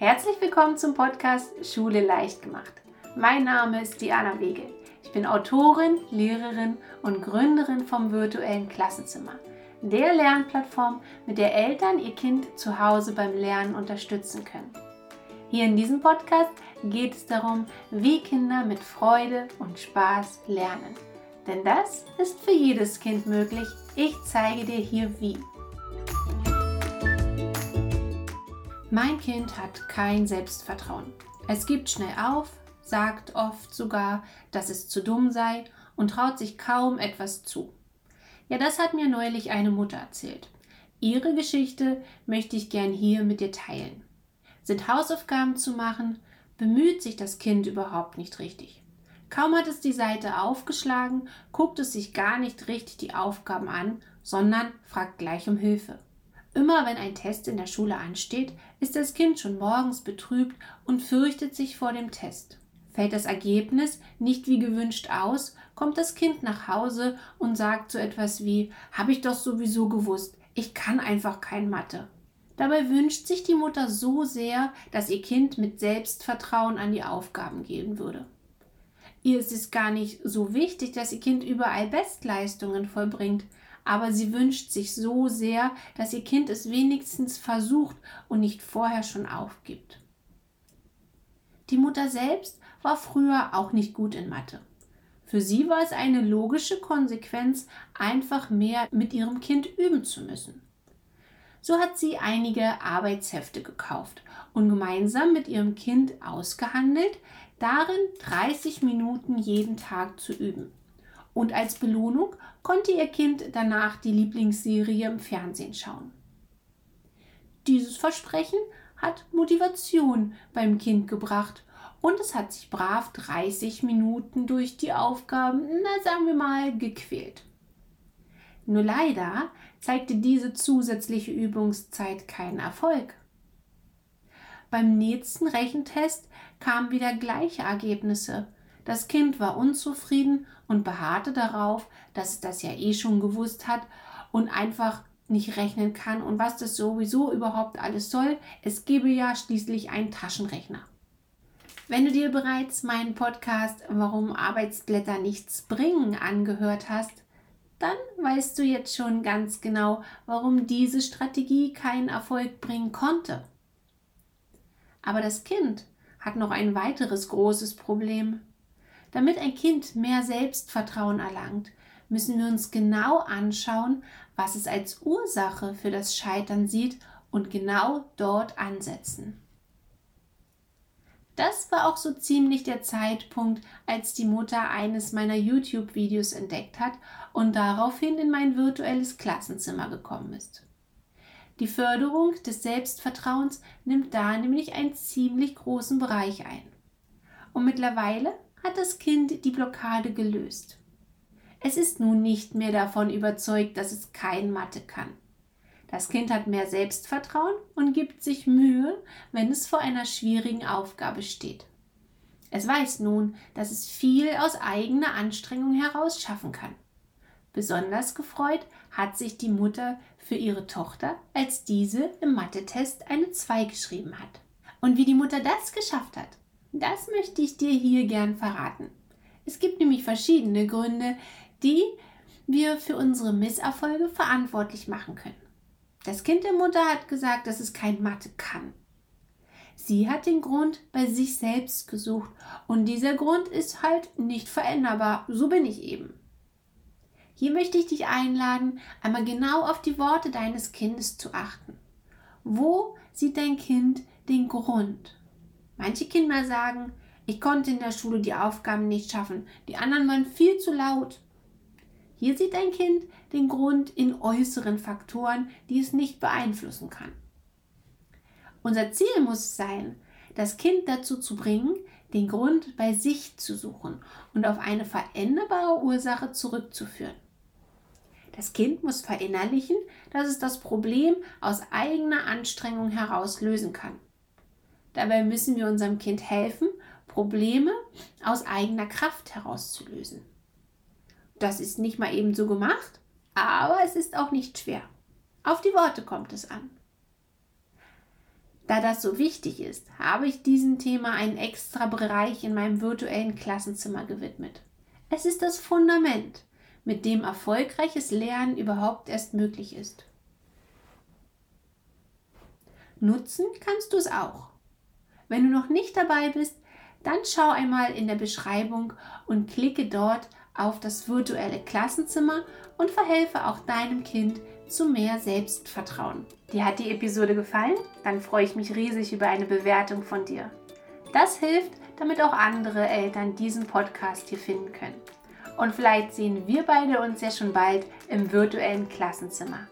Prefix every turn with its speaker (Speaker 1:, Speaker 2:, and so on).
Speaker 1: Herzlich willkommen zum Podcast Schule leicht gemacht. Mein Name ist Diana Wege. Ich bin Autorin, Lehrerin und Gründerin vom virtuellen Klassenzimmer, der Lernplattform, mit der Eltern ihr Kind zu Hause beim Lernen unterstützen können. Hier in diesem Podcast geht es darum, wie Kinder mit Freude und Spaß lernen. Denn das ist für jedes Kind möglich. Ich zeige dir hier wie. Mein Kind hat kein Selbstvertrauen. Es gibt schnell auf, sagt oft sogar, dass es zu dumm sei und traut sich kaum etwas zu. Ja, das hat mir neulich eine Mutter erzählt. Ihre Geschichte möchte ich gern hier mit dir teilen. Sind Hausaufgaben zu machen, bemüht sich das Kind überhaupt nicht richtig. Kaum hat es die Seite aufgeschlagen, guckt es sich gar nicht richtig die Aufgaben an, sondern fragt gleich um Hilfe. Immer wenn ein Test in der Schule ansteht, ist das Kind schon morgens betrübt und fürchtet sich vor dem Test. Fällt das Ergebnis nicht wie gewünscht aus, kommt das Kind nach Hause und sagt so etwas wie Hab ich doch sowieso gewusst, ich kann einfach kein Mathe. Dabei wünscht sich die Mutter so sehr, dass ihr Kind mit Selbstvertrauen an die Aufgaben gehen würde. Ihr ist es gar nicht so wichtig, dass ihr Kind überall Bestleistungen vollbringt, aber sie wünscht sich so sehr, dass ihr Kind es wenigstens versucht und nicht vorher schon aufgibt. Die Mutter selbst war früher auch nicht gut in Mathe. Für sie war es eine logische Konsequenz, einfach mehr mit ihrem Kind üben zu müssen. So hat sie einige Arbeitshefte gekauft und gemeinsam mit ihrem Kind ausgehandelt, darin 30 Minuten jeden Tag zu üben. Und als Belohnung konnte ihr Kind danach die Lieblingsserie im Fernsehen schauen. Dieses Versprechen hat Motivation beim Kind gebracht und es hat sich brav 30 Minuten durch die Aufgaben, na sagen wir mal, gequält. Nur leider zeigte diese zusätzliche Übungszeit keinen Erfolg. Beim nächsten Rechentest kamen wieder gleiche Ergebnisse. Das Kind war unzufrieden und beharrte darauf, dass es das ja eh schon gewusst hat und einfach nicht rechnen kann und was das sowieso überhaupt alles soll. Es gebe ja schließlich einen Taschenrechner. Wenn du dir bereits meinen Podcast Warum Arbeitsblätter nichts bringen angehört hast, dann weißt du jetzt schon ganz genau, warum diese Strategie keinen Erfolg bringen konnte. Aber das Kind hat noch ein weiteres großes Problem. Damit ein Kind mehr Selbstvertrauen erlangt, müssen wir uns genau anschauen, was es als Ursache für das Scheitern sieht und genau dort ansetzen. Das war auch so ziemlich der Zeitpunkt, als die Mutter eines meiner YouTube-Videos entdeckt hat und daraufhin in mein virtuelles Klassenzimmer gekommen ist. Die Förderung des Selbstvertrauens nimmt da nämlich einen ziemlich großen Bereich ein. Und mittlerweile hat das Kind die Blockade gelöst. Es ist nun nicht mehr davon überzeugt, dass es kein Mathe kann. Das Kind hat mehr Selbstvertrauen und gibt sich Mühe, wenn es vor einer schwierigen Aufgabe steht. Es weiß nun, dass es viel aus eigener Anstrengung heraus schaffen kann. Besonders gefreut hat sich die Mutter für ihre Tochter, als diese im Mathe-Test eine 2 geschrieben hat. Und wie die Mutter das geschafft hat, das möchte ich dir hier gern verraten. Es gibt nämlich verschiedene Gründe, die wir für unsere Misserfolge verantwortlich machen können. Das Kind der Mutter hat gesagt, dass es kein Mathe kann. Sie hat den Grund bei sich selbst gesucht und dieser Grund ist halt nicht veränderbar. So bin ich eben. Hier möchte ich dich einladen, einmal genau auf die Worte deines Kindes zu achten. Wo sieht dein Kind den Grund? Manche Kinder sagen, ich konnte in der Schule die Aufgaben nicht schaffen, die anderen waren viel zu laut. Hier sieht ein Kind den Grund in äußeren Faktoren, die es nicht beeinflussen kann. Unser Ziel muss sein, das Kind dazu zu bringen, den Grund bei sich zu suchen und auf eine veränderbare Ursache zurückzuführen. Das Kind muss verinnerlichen, dass es das Problem aus eigener Anstrengung heraus lösen kann. Dabei müssen wir unserem Kind helfen, Probleme aus eigener Kraft herauszulösen. Das ist nicht mal eben so gemacht, aber es ist auch nicht schwer. Auf die Worte kommt es an. Da das so wichtig ist, habe ich diesem Thema einen extra Bereich in meinem virtuellen Klassenzimmer gewidmet. Es ist das Fundament, mit dem erfolgreiches Lernen überhaupt erst möglich ist. Nutzen kannst du es auch. Wenn du noch nicht dabei bist, dann schau einmal in der Beschreibung und klicke dort auf das virtuelle Klassenzimmer und verhelfe auch deinem Kind zu mehr Selbstvertrauen. Dir hat die Episode gefallen? Dann freue ich mich riesig über eine Bewertung von dir. Das hilft, damit auch andere Eltern diesen Podcast hier finden können. Und vielleicht sehen wir beide uns ja schon bald im virtuellen Klassenzimmer.